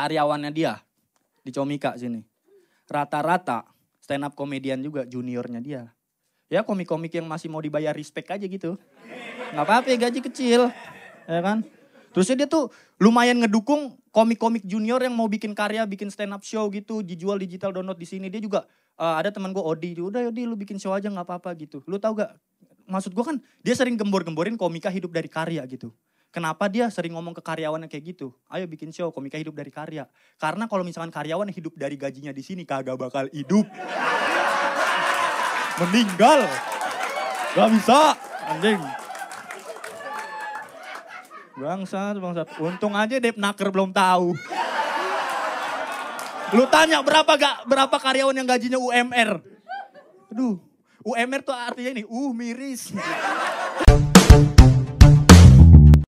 karyawannya dia di Comika sini. Rata-rata stand up komedian juga juniornya dia. Ya komik-komik yang masih mau dibayar respect aja gitu. Nggak apa-apa gaji kecil. Ya kan? Terusnya dia tuh lumayan ngedukung komik-komik junior yang mau bikin karya, bikin stand up show gitu, dijual digital download di sini. Dia juga uh, ada teman gue Odi, udah Odi lu bikin show aja nggak apa-apa gitu. Lu tau gak? Maksud gue kan dia sering gembor-gemborin komika hidup dari karya gitu. Kenapa dia sering ngomong ke karyawannya kayak gitu? Ayo bikin show komika hidup dari karya. Karena kalau misalkan karyawan hidup dari gajinya di sini kagak bakal hidup. Meninggal. Gak bisa. Anjing. Bangsat, bangsat. Untung aja Dep Naker belum tahu. Lu tanya berapa gak berapa karyawan yang gajinya UMR? Aduh, UMR tuh artinya ini, uh miris.